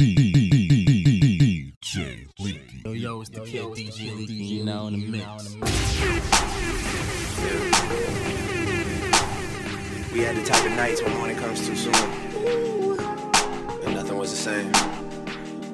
DJ Leaky. Yo, yo, it's the kid DJ Leaky, you know, in the mix. We had the type of nights when morning comes too soon. And nothing was the same.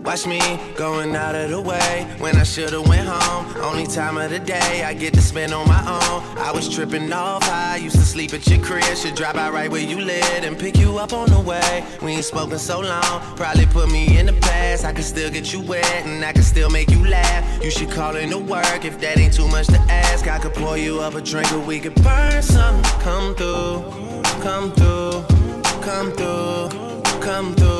Watch me going out of the way when I should've went home. Only time of the day I get to spend on my own. I was tripping off high, used to sleep at your crib. Should drop out right where you live and pick you up on the way. We ain't spoken so long, probably put me in the past. I can still get you wet and I can still make you laugh. You should call in to work if that ain't too much to ask. I could pour you up a drink or we could burn some. Come through, come through, come through, come through.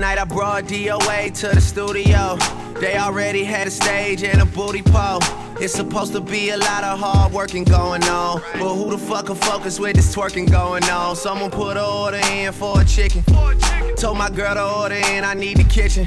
Night I brought DOA to the studio. They already had a stage and a booty pole. It's supposed to be a lot of hard working going on. But who the fuck can focus with this twerking going on? Someone put an order in for a chicken. Told my girl to order in, I need the kitchen.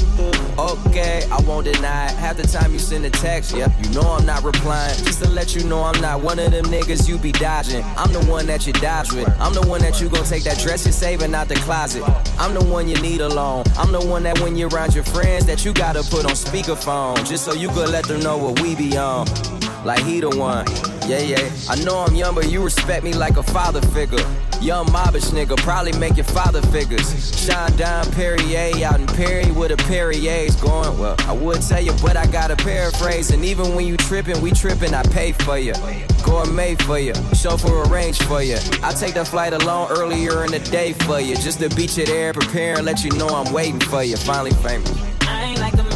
Okay, I won't deny it. Half the time you send a text, yep, you know I'm not replying. Just to let you know I'm not one of them niggas you be dodging. I'm the one that you dodge with. I'm the one that you gon' take that dress you're saving out the closet. I'm the one you need alone. I'm the one that when you're around your friends that you gotta put on speakerphone. Just so you could let them know what we be on. Like he the one. Yeah, yeah. I know I'm young, but you respect me like a father figure. Young mobbish nigga, probably make your father figures. Shine down Perrier out in Perry with a Perrier's going. Well, I would tell you, but I gotta paraphrase. And even when you trippin', we trippin', I pay for you. Gourmet for you, chauffeur arrange for you. I take the flight alone earlier in the day for you. Just to beat you there, prepare and let you know I'm waiting for you. Finally famous. I ain't like them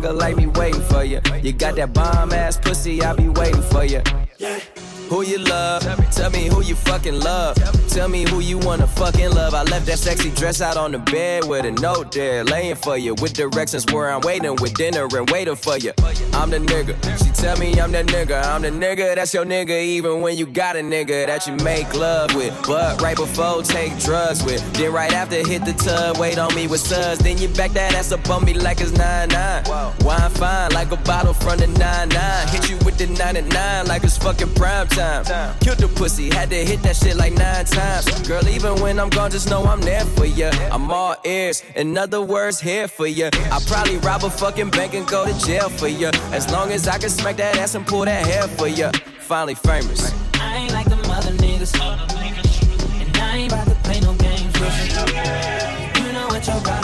nigga like me waiting for you. You got that bomb ass pussy, I be waiting for you. Who you love? Tell me who you fucking love. Tell me who you wanna fucking love. I left that sexy dress out on the bed with a note there, laying for you. With directions where I'm waiting with dinner and waiting for you. I'm the nigga. She tell me I'm the nigga. I'm the nigga that's your nigga, even when you got a nigga that you make love with. But right before, take drugs with. Then right after, hit the tub, wait on me with suds. Then you back that ass up on me like it's 9-9. Wine fine like a bottle from the 9-9. Hit you with the 99 like it's fucking prime time. Killed the pussy, had to hit that shit like nine times. Girl, even when I'm gone, just know I'm there for ya. I'm all ears, in other words, here for ya. I probably rob a fucking bank and go to jail for ya. As long as I can smack that ass and pull that hair for ya. Finally famous. I ain't like them other niggas. And I ain't about to play no games with you. You know what your problem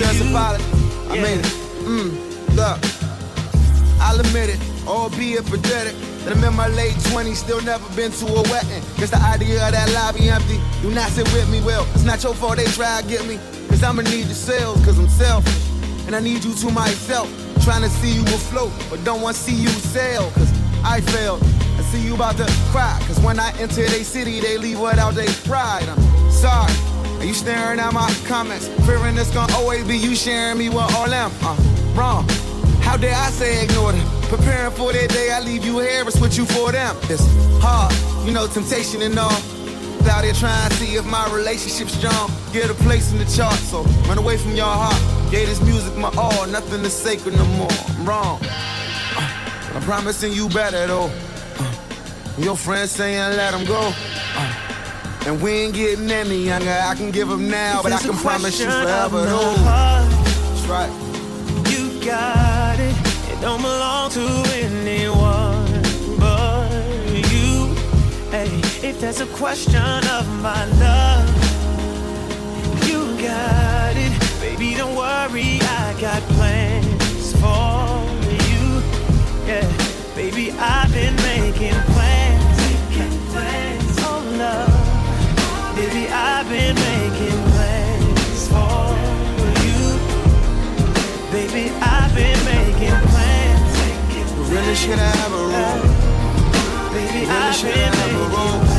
You. apology. I Yeah. mean it. Mm, look, I'll admit it, albeit pathetic. That I'm in my late 20s, still never been to a wedding. Guess the idea of that lobby empty. Do not sit with me, well, it's not your fault they try to get me. Cause I'ma need the sales, cause I'm selfish. And I need you to myself. Trying to see you afloat, but don't want to see you sail. Cause I failed. I see you about to cry. Cause when I enter they city, they leave without their pride. I'm sorry. Are you staring at my comments? Fearing it's gonna always be you sharing me with all them. Uh, wrong. How dare I say ignore them? Preparing for that day, I leave you here and switch you for them. It's hard, you know, temptation and all. Out there trying to see if my relationship's strong. Get a place in the chart, so run away from your heart. Gave this music my all, nothing is sacred no more. I'm wrong. Uh, I'm promising you better though. Uh, your friends saying let them go. Uh, and we ain't getting any younger. I can give them now, but I can promise you forever heart, That's right. You got it. It don't belong to anyone but you. Hey, if that's a question of my love, you got it. Baby, don't worry, I got plans for you. Yeah, baby, I've been making really should have a room. Baby, really I've been making plans. Never should been have a making room.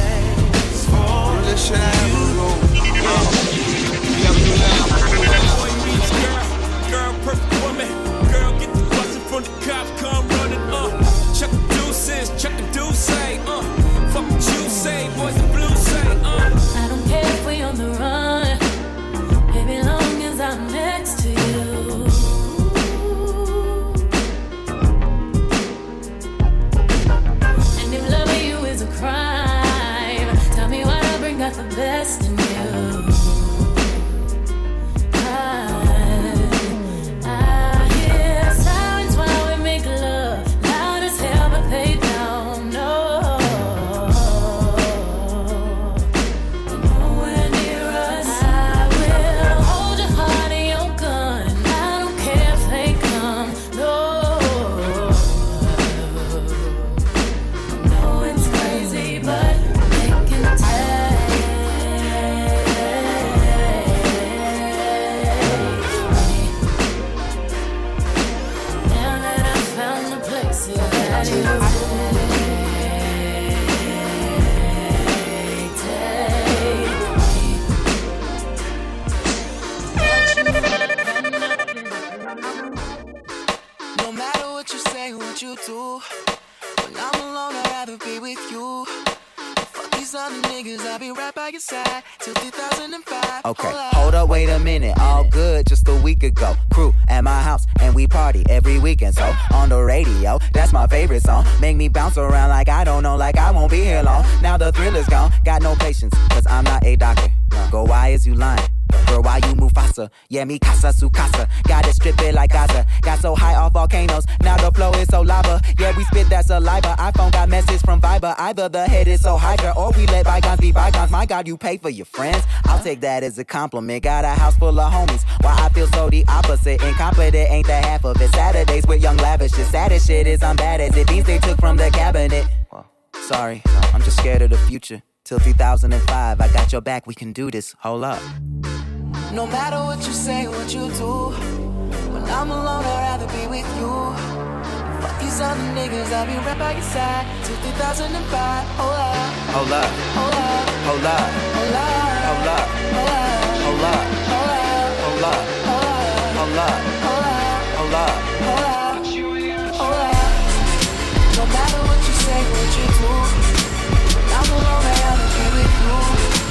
Week ago. Crew at my house and we party every weekend. So on the radio, that's my favorite song. Make me bounce around like I don't know, like I won't be here long. Now the thrill is gone. Got no patience, cause I'm not a doctor. Go, why is you lying? Why you move faster? Yeah, me casa su casa. Got it strip it like Gaza. Got so high off volcanoes. Now the flow is so lava. Yeah, we spit that saliva. iPhone got message from Viber. Either the head is so hydra or we let bygones be bygones. My God, you pay for your friends. I'll take that as a compliment. Got a house full of homies. Why I feel so the opposite. Incompetent ain't the half of it. Saturdays with young lavish. The saddest shit is I'm bad as it. These they took from the cabinet. Sorry, I'm just scared of the future. Till 2005, I got your back, we can do this. Hold up. No matter what you say, what you do. When I'm alone, I'd rather be with you. Fuck these other niggas, I'll be right by your side till 2005. Hold up, Hold up, hold up, hold up, hold up, hold up, hold up, hold up, hold up, hold up, hold up, hold up, hold up. hold up. Hold up. No matter what you say, what you do, when I'm alone, I'd rather be with you.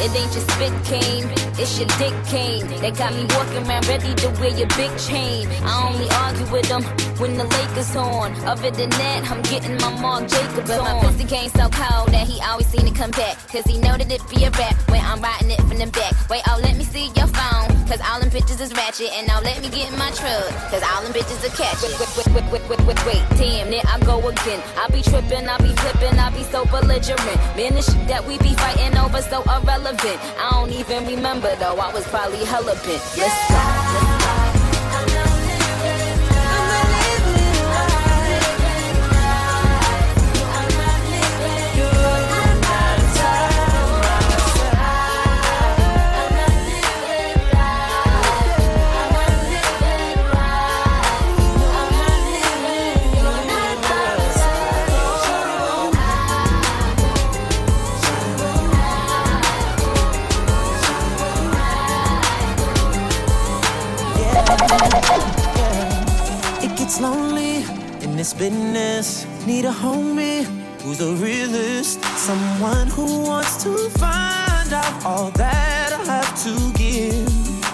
it, it ain't your spit cane, it's your dick cane. They got me walking around ready to wear your big chain. I only argue with them when the Lakers on. Other than that, I'm getting my Marc Jacobs but on. my pussy game so cold that he always seen to come back. Cause he know that it be a rap when I'm riding it from the back. Wait, oh, let me see your phone. Cause all them bitches is ratchet. And now let me get in my truck. Cause all them bitches are catchy. Wait, wait, wait, wait, wait, wait, wait. Damn, there I go again. I be tripping, I be flipping, I be so belligerent. Man, the shit that we be fighting over so irrelevant. I don't even remember though, I was probably hella bent. Let's go. Business. Need a homie who's the realest. Someone who wants to find out all that I have to give.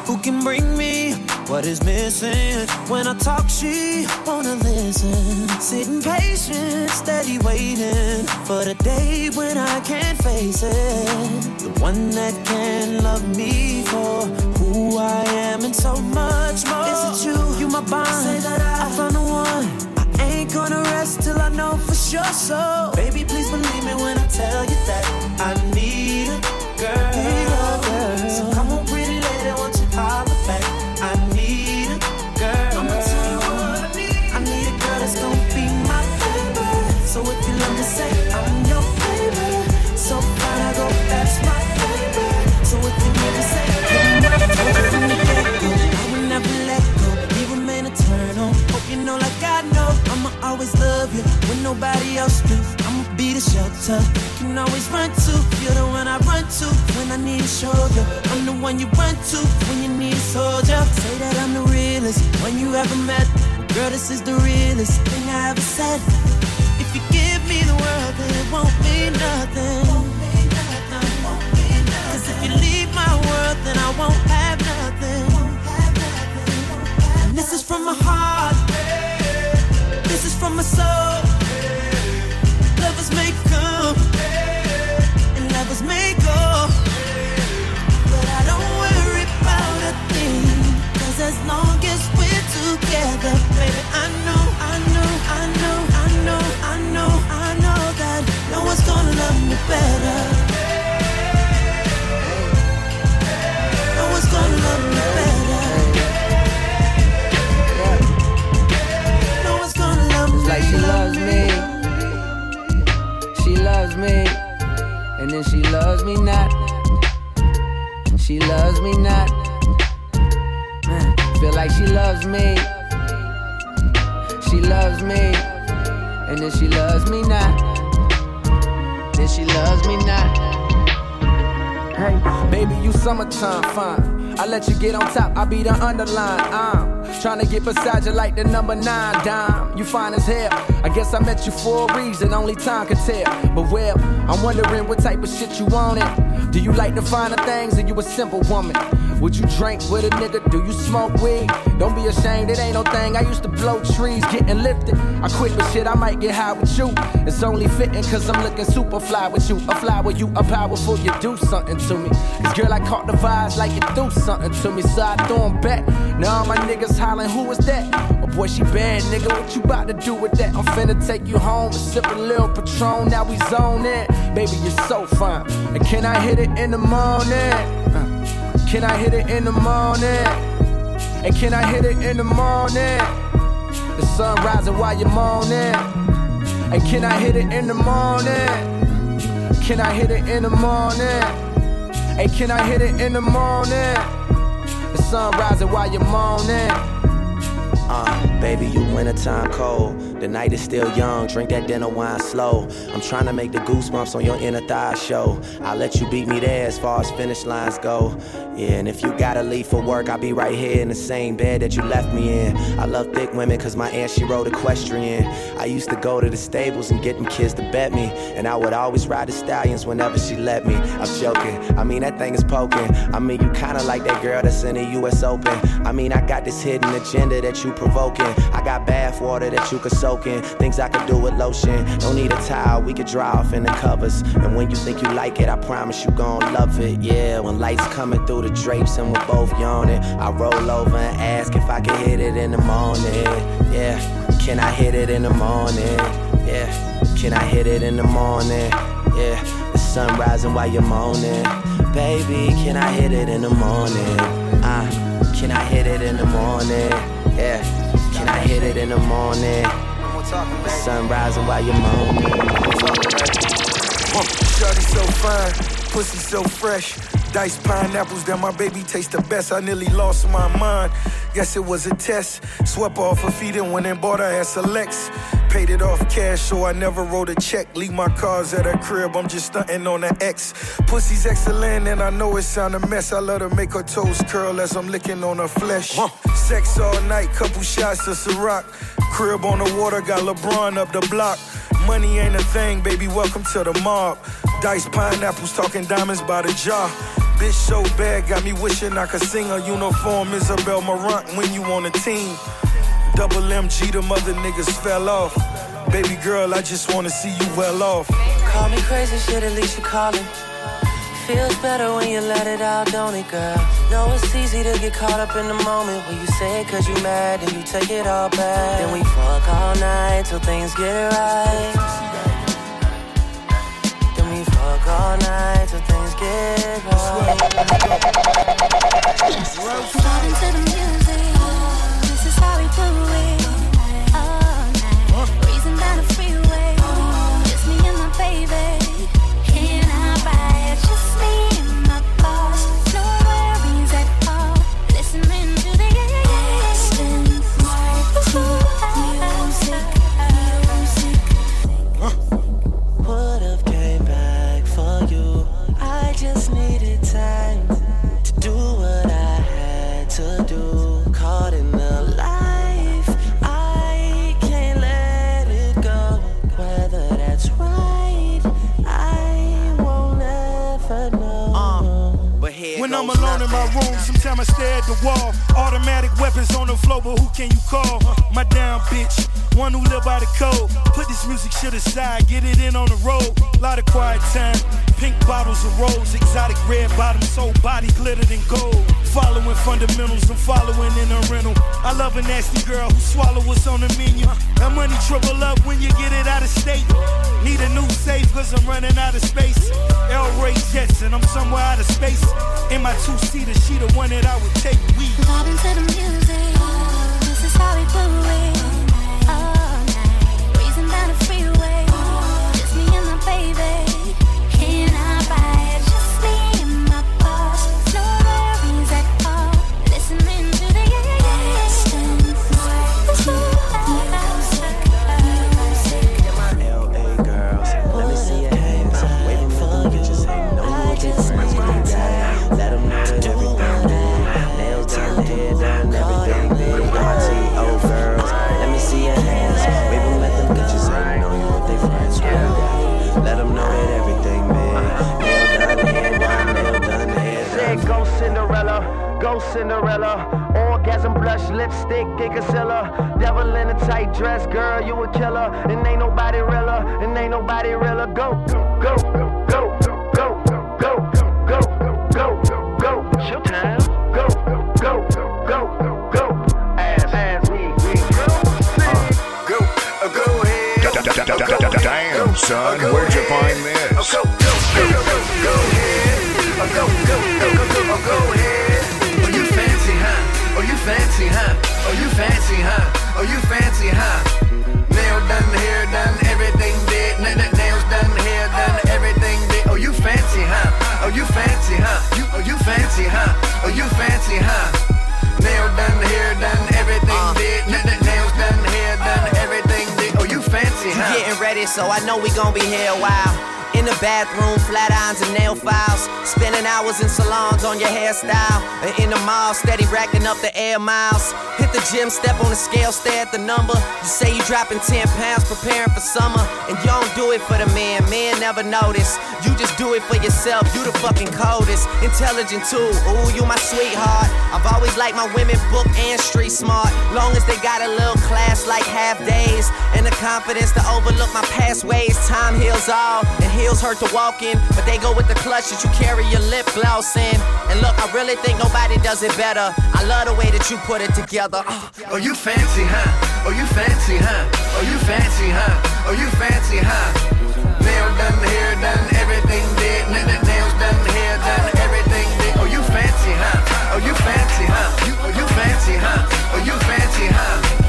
Who can bring me what is missing? When I talk, she wanna listen. Sitting patient, steady waiting for the day when I can't face it. The one that can love me for who I am and so much more. Is it you? You my bond. Say that I, I found gonna rest till I know for sure. So, baby, please believe me when I tell you that shoulder. I'm the one you run to when you need a soldier. Say that I'm the realest one you ever met. Girl, this is the realest thing I ever said. If you give me the world, then it won't mean nothing. Cause if you leave my world, then I won't have nothing. And this is from my heart. This is from my soul. Lovers may come as long as we're together, baby, I know, I know, I know, I know, I know, I know that no one's gonna love me better. No one's gonna love me better. No one's gonna love me. It's like she loves me. She loves me. And then she loves me not. She loves me not. Like she loves me. She loves me. And then she loves me not. Then she loves me not. Hey, baby, you summertime fine. I let you get on top, I be the underline. I'm Trying to get beside you like the number nine dime. You fine as hell. I guess I met you for a reason, only time can tell. But well, I'm wondering what type of shit you wanted. Do you like the finer things or you a simple woman? Would you drink with a nigga? Do you smoke weed? Don't be ashamed, it ain't no thing. I used to blow trees, getting lifted. I quit, but shit, I might get high with you. It's only fitting cause I'm looking super fly with you. A fly with you, a powerful, you do something to me. Cause girl, I caught the vibes like you do something to me. So I throw them back. Now all my niggas hollering, who is that? Oh boy, she bad, nigga. What you about to do with that? I'm finna take you home and sip a little Patron. Now we zone in. Baby, you're so fine. And can I hit it in the morning? Uh. Can I hit it in the morning? And can I hit it in the morning? The sun rising while you're moaning. And can I hit it in the morning? Can I hit it in the morning? Hey, can I hit it in the morning? The sun rising while you're moaning. Uh, baby, you wintertime cold The night is still young, drink that dinner wine slow. I'm trying to make the goosebumps on your inner thigh show. I'll let you beat me there as far as finish lines go. Yeah, and if you gotta leave for work, I'll be right here in the same bed that you left me in. I love thick women cause my aunt she rode equestrian. I used to go to the stables and get them kids to bet me. And I would always ride the stallions whenever she let me. I'm joking, I mean that thing is poking. I mean you kinda like that girl that's in the US Open. I mean I got this hidden agenda that you provoking. I got bath water that you could soak in. Things I could do with lotion. Don't need a towel, we could dry off in the covers. And when you think you like it, I promise you gon' love it. Yeah, when lights coming through the drapes and we're both yawning. I roll over and ask if I can hit it in the morning. Yeah, can I hit it in the morning? Yeah, can I hit it in the morning? Yeah, the sun rising while you're moaning. Baby, can I hit it in the morning? Ah, uh, can I hit it in the morning? Yeah, can I hit it in the morning? sun rising while you're moaning. Shorty so fine, pussy so fresh. Diced pineapples that my baby taste the best. I nearly lost my mind. Guess it was a test. Swept off her feet and went and bought her ass a Lex. Paid it off cash, so I never wrote a check. Leave my cars at her crib, I'm just stunting on the X. Pussy's excellent, and I know it sound a mess. I let her make her toes curl as I'm licking on her flesh. Sex all night, couple shots of Ciroc. Crib on the water, got LeBron up the block. Money ain't a thing, baby, welcome to the mob. Diced pineapples, talking diamonds by the jar. Bitch so bad, got me wishing I could sing a uniform Isabel Marant when you on a team. Double MG, the mother niggas fell off. Baby girl, I just wanna see you well off. Call me crazy shit, at least you callin'. Feels better when you let it out, don't it, girl? No, it's easy to get caught up in the moment when you say it cause you mad and you take it all back. Then we fuck all night till things get right. Then we fuck all night till things get right. But who can you call? My down bitch, one who live by the code. Put this music shit aside, get it in on the road. Lot of quiet time, pink bottles of rose, exotic red bottoms, whole body glittered in gold. Following fundamentals, I'm following in a rental. I love a nasty girl who swallow what's on the menu. That money triple up when you get it out of state. Need a new safe, cause I'm running out of space. El Ray Jetson, I'm somewhere out of space. In my two seater, she the one that I would take. We Vibing to the music. Is how we do it. Ahead. Damn, son, where'd you find this? Go, go, go, go, go, go ahead. Uh, Go, go, go, go, go, uh, go ahead. Oh, you fancy, huh? Oh, you fancy, huh? Oh, you fancy, huh? Oh, you fancy, huh? Nail done, hair done, everything did. N- n- nails done, hair done, everything did. Oh, you fancy, huh? Oh, you fancy, huh? You, oh, you fancy, huh? Oh, you fancy, huh? Nail done, hair done, everything did. N- so I know we gon' be here a while. In the bathroom, flat irons and nail files. Spending hours in salons on your hairstyle. And in the mall, steady racking up the air miles. Hit the gym, step on the scale, stare at the number. You say you dropping 10 pounds, preparing for summer. And you don't do it for the man, men never notice. You just do it for yourself, you the fucking coldest. Intelligent too, ooh, you my sweetheart. I've always liked my women book and street smart. Long as they got a little class like half days. And the confidence to overlook my past ways. Time heals all, and heels hurt to walk in. But they go with the clutch that you carry your lip gloss in. And look, I really think nobody does it better. I love the way that you put it together. Oh, oh, you fancy, huh? Oh, you fancy, huh? Oh, you fancy, huh? Oh, you fancy, huh? Nail done, hair done, everything did. Nails done, hair done, everything did. Oh, you fancy, huh? Oh, you fancy, huh? Oh, you fancy, huh? Oh, you fancy, huh?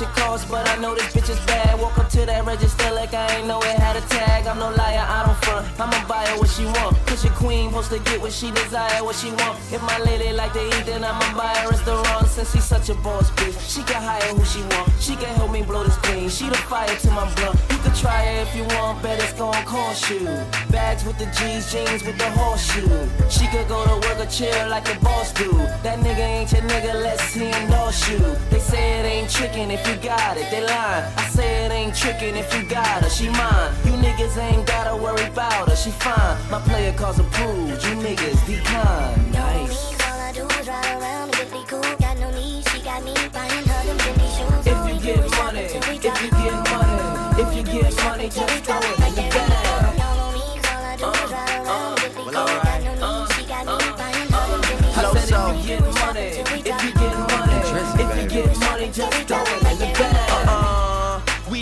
Much it costs, but I know this bitch is bad. Walk up to that register like I ain't know it had a tag. I'm no liar, I don't front. I'ma buy her what she want. Cause your queen supposed to get what she desire, what she want. If my lady like to eat, then I'ma buy her a restaurant. Since she's such a boss bitch, she can hire who she want. She can help me blow this green. She the fire to my blunt. You can try her if you want, bet it's gon' cost you. Bags with the G's, jeans with the horseshoe. She could go to work or chill like the boss do. That nigga ain't your nigga, let's he endorse you. They say it ain't trickin' if you got it, they lying. I say it ain't trickin' if you got her, she mine. You niggas ain't gotta worry about her, she fine. My player calls approved, you niggas decline. Nice. All I do is ride around and cool. Got no need, she got me buying her them Fendi shoes. If you get money, if you get money, if you get money, just throw it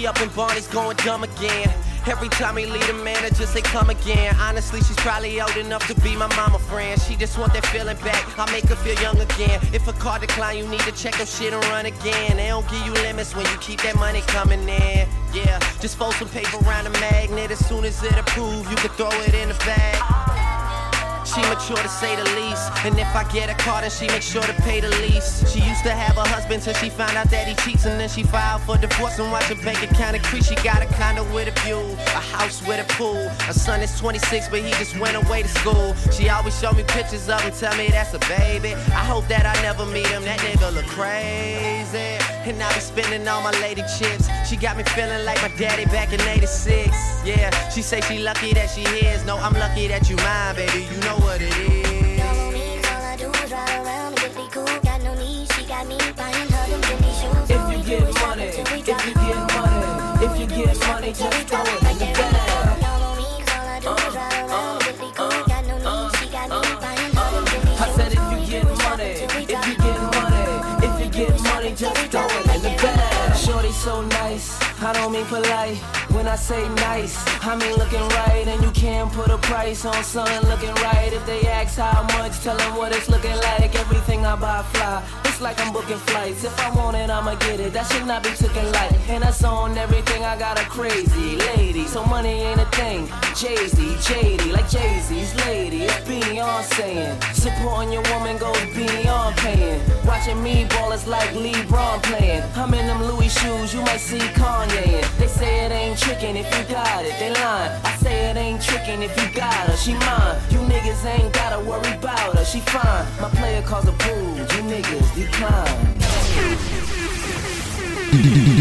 Up in Barney's going dumb again. Every time he leave the manager say come again. Honestly, she's probably old enough to be my mama friend. She just want that feeling back. I make her feel young again. If a car decline, you need to check your shit and run again. They don't give you limits when you keep that money coming in. Yeah, just fold some paper around a magnet. As soon as it approve, you can throw it in the bag. She mature to say the least. And if I get a car, then she make sure to pay the lease. She used to have a husband till she found out that he cheats. And then she filed for divorce and watch her bank account increase. She got a condo with a view, a house with a pool. Her son is 26, but he just went away to school. She always show me pictures of him, tell me that's a baby. I hope that I never meet him. That nigga look crazy. And I be spending all my lady chips. She got me feeling like my daddy back in 86. Yeah, she say she lucky that she is. No, I'm lucky that you mine, baby. You know what it is. All I do is ride around and really cool. Got no need, she got me buying her them Fendi shoes. If you get money, uh, uh, uh, if you get money, if you get money, just throw it in the bag. All I do is ride around and really cool. Got no need, she got me buying her them Fendi I said if you get money, if you get money, if you get money, just throw it in the bag. Shorty so nice, I don't mean polite. When I say nice, I mean looking right, and you can't put a price on something looking right. If they ask how much, tell them what it's looking like. Everything I buy fly, it's like I'm booking flights. If I want it, I'ma get it. That should not be taken light. And that's on everything. I got a crazy lady, so money ain't a thing. Jay Z, JD, like Jay Z's lady. It's Beyonce. Supporting your woman goes beyond paying. Watching me ball is like LeBron playing. I'm in them Louis shoes, you might see Kanye in. They say it ain't tricking if you got it, they lying. I say it ain't tricking if you got her, she mine. You niggas ain't gotta worry about her, she fine. My player calls approved, you niggas decline.